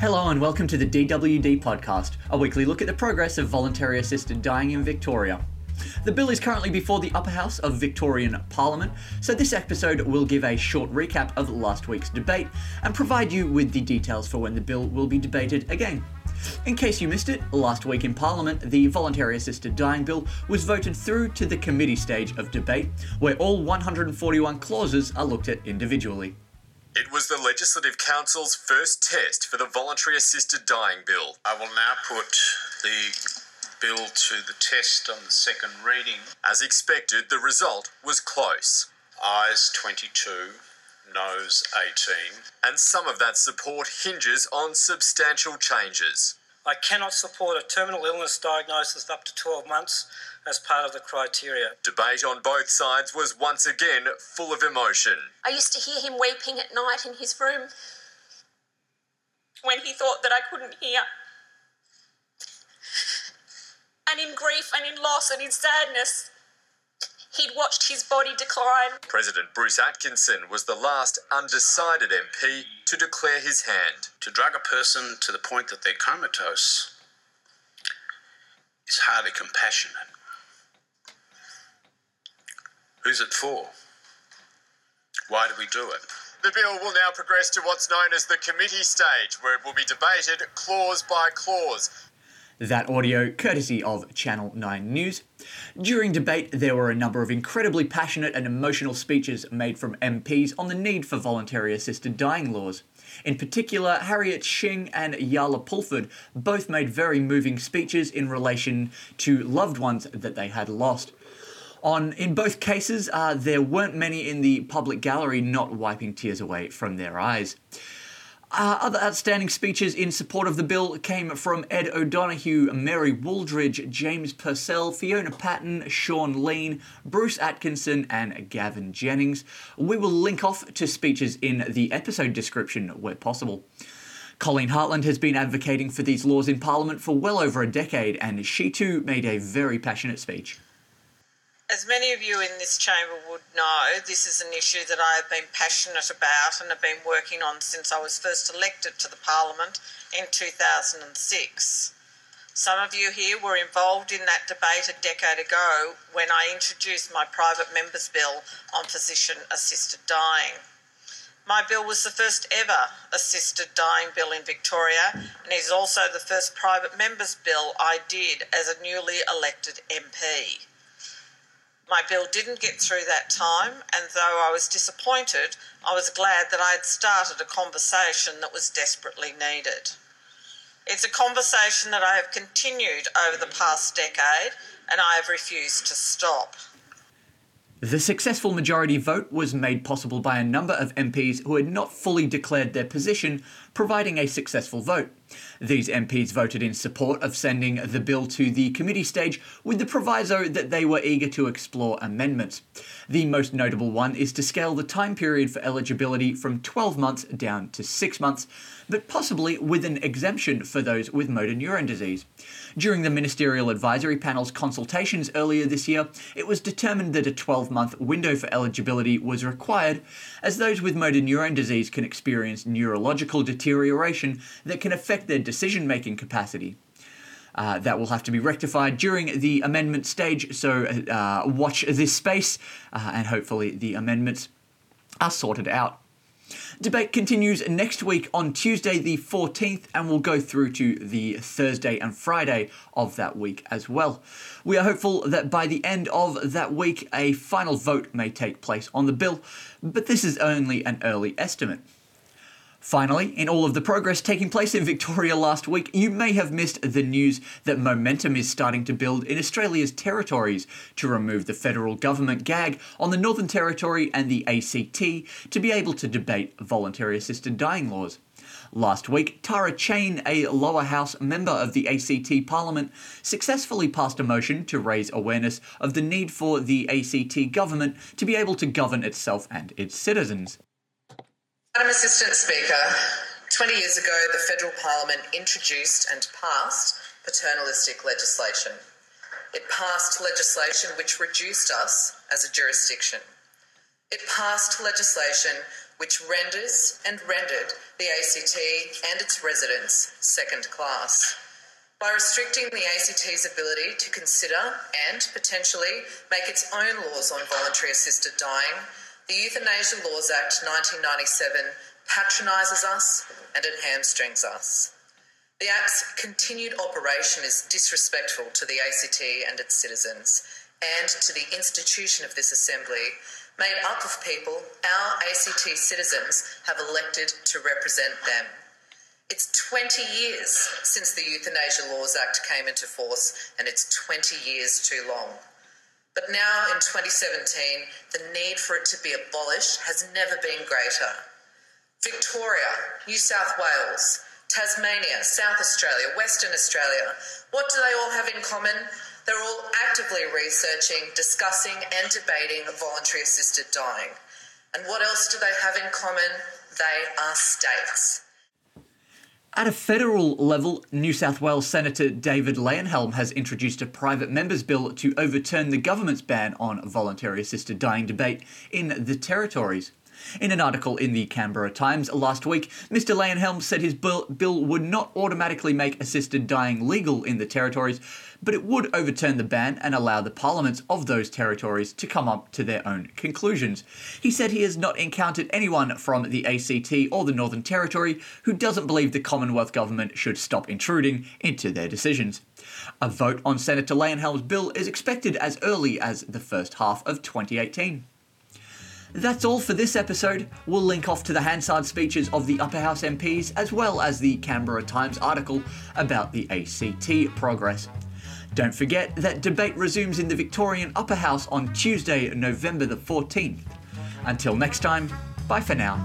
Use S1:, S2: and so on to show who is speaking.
S1: Hello and welcome to the DWD podcast, a weekly look at the progress of voluntary assisted dying in Victoria. The bill is currently before the upper house of Victorian Parliament, so this episode will give a short recap of last week's debate and provide you with the details for when the bill will be debated again. In case you missed it, last week in Parliament, the Voluntary Assisted Dying Bill was voted through to the committee stage of debate, where all 141 clauses are looked at individually.
S2: It was the Legislative Council's first test for the Voluntary Assisted Dying Bill.
S3: I will now put the bill to the test on the second reading.
S2: As expected, the result was close.
S3: Ayes 22, noes 18.
S2: And some of that support hinges on substantial changes.
S4: I cannot support a terminal illness diagnosis up to 12 months as part of the criteria.
S2: Debate on both sides was once again full of emotion.
S5: I used to hear him weeping at night in his room when he thought that I couldn't hear. And in grief and in loss and in sadness, he'd watched his body decline.
S2: President Bruce Atkinson was the last undecided MP to declare his hand.
S3: To drug a person to the point that they're comatose is hardly compassionate. Who's it for? Why do we do it?
S2: The bill will now progress to what's known as the committee stage, where it will be debated clause by clause.
S1: That audio courtesy of Channel 9 News. During debate, there were a number of incredibly passionate and emotional speeches made from MPs on the need for voluntary assisted dying laws. In particular, Harriet Shing and Jaala Pulford both made very moving speeches in relation to loved ones that they had lost. On in both cases, uh, there weren't many in the public gallery not wiping tears away from their eyes. Uh, other outstanding speeches in support of the bill came from Ed O'Donohue, Mary Wooldridge, James Purcell, Fiona Patten, Shaun Leane, Bruce Atkinson, and Gavin Jennings. We will link off to speeches in the episode description where possible. Colleen Hartland has been advocating for these laws in Parliament for well over a decade, and she too made a very passionate speech.
S6: As many of you in this chamber would know, this is an issue that I have been passionate about and have been working on since I was first elected to the Parliament in 2006. Some of you here were involved in that debate a decade ago when I introduced my private member's bill on physician assisted dying. My bill was the first ever assisted dying bill in Victoria and is also the first private member's bill I did as a newly elected MP. My bill didn't get through that time, and though I was disappointed, I was glad that I had started a conversation that was desperately needed. It's a conversation that I have continued over the past decade, and I have refused to stop.
S1: The successful majority vote was made possible by a number of MPs who had not fully declared their position, providing a successful vote. These MPs voted in support of sending the bill to the committee stage with the proviso that they were eager to explore amendments. The most notable one is to scale the time period for eligibility from 12 months down to 6 months, but possibly with an exemption for those with motor neurone disease. During the Ministerial Advisory Panel's consultations earlier this year, it was determined that a 12 month window for eligibility was required, as those with motor neurone disease can experience neurological deterioration that can affect their decision making capacity. Uh, that will have to be rectified during the amendment stage, so uh, watch this space uh, and hopefully the amendments are sorted out. Debate continues next week on Tuesday, the 14th, and will go through to the Thursday and Friday of that week as well. We are hopeful that by the end of that week, a final vote may take place on the bill, but this is only an early estimate. Finally, in all of the progress taking place in Victoria last week, you may have missed the news that momentum is starting to build in Australia's territories to remove the federal government gag on the Northern Territory and the ACT to be able to debate voluntary assisted dying laws. Last week, Tara Cheyne, a lower house member of the ACT Parliament, successfully passed a motion to raise awareness of the need for the ACT government to be able to govern itself and its citizens.
S7: Madam Assistant Speaker, 20 years ago, the Federal Parliament introduced and passed paternalistic legislation. It passed legislation which reduced us as a jurisdiction. It passed legislation which renders and rendered the ACT and its residents second class. By restricting the ACT's ability to consider and potentially make its own laws on voluntary assisted dying, the Euthanasia Laws Act 1997 patronises us and it hamstrings us. The Act's continued operation is disrespectful to the ACT and its citizens and to the institution of this Assembly, made up of people our ACT citizens have elected to represent them. It's 20 years since the Euthanasia Laws Act came into force, and it's 20 years too long. But now in 2017, the need for it to be abolished has never been greater. Victoria, New South Wales, Tasmania, South Australia, Western Australia, what do they all have in common? They're all actively researching, discussing, and debating voluntary assisted dying. And what else do they have in common? They are states.
S1: At a federal level, New South Wales Senator David Leyonhjelm has introduced a private member's bill to overturn the government's ban on voluntary assisted dying debate in the territories. In an article in the Canberra Times last week, Mr. Leyonhjelm said his bill, bill would not automatically make assisted dying legal in the territories, but it would overturn the ban and allow the parliaments of those territories to come up to their own conclusions. He said he has not encountered anyone from the ACT or the Northern Territory who doesn't believe the Commonwealth Government should stop intruding into their decisions. A vote on Senator Leyonhjelm's bill is expected as early as the first half of 2018. That's all for this episode. We'll link off to the Hansard speeches of the Upper House MPs as well as the Canberra Times article about the ACT progress. Don't forget that debate resumes in the Victorian Upper House on Tuesday, November the 14th. Until next time, bye for now.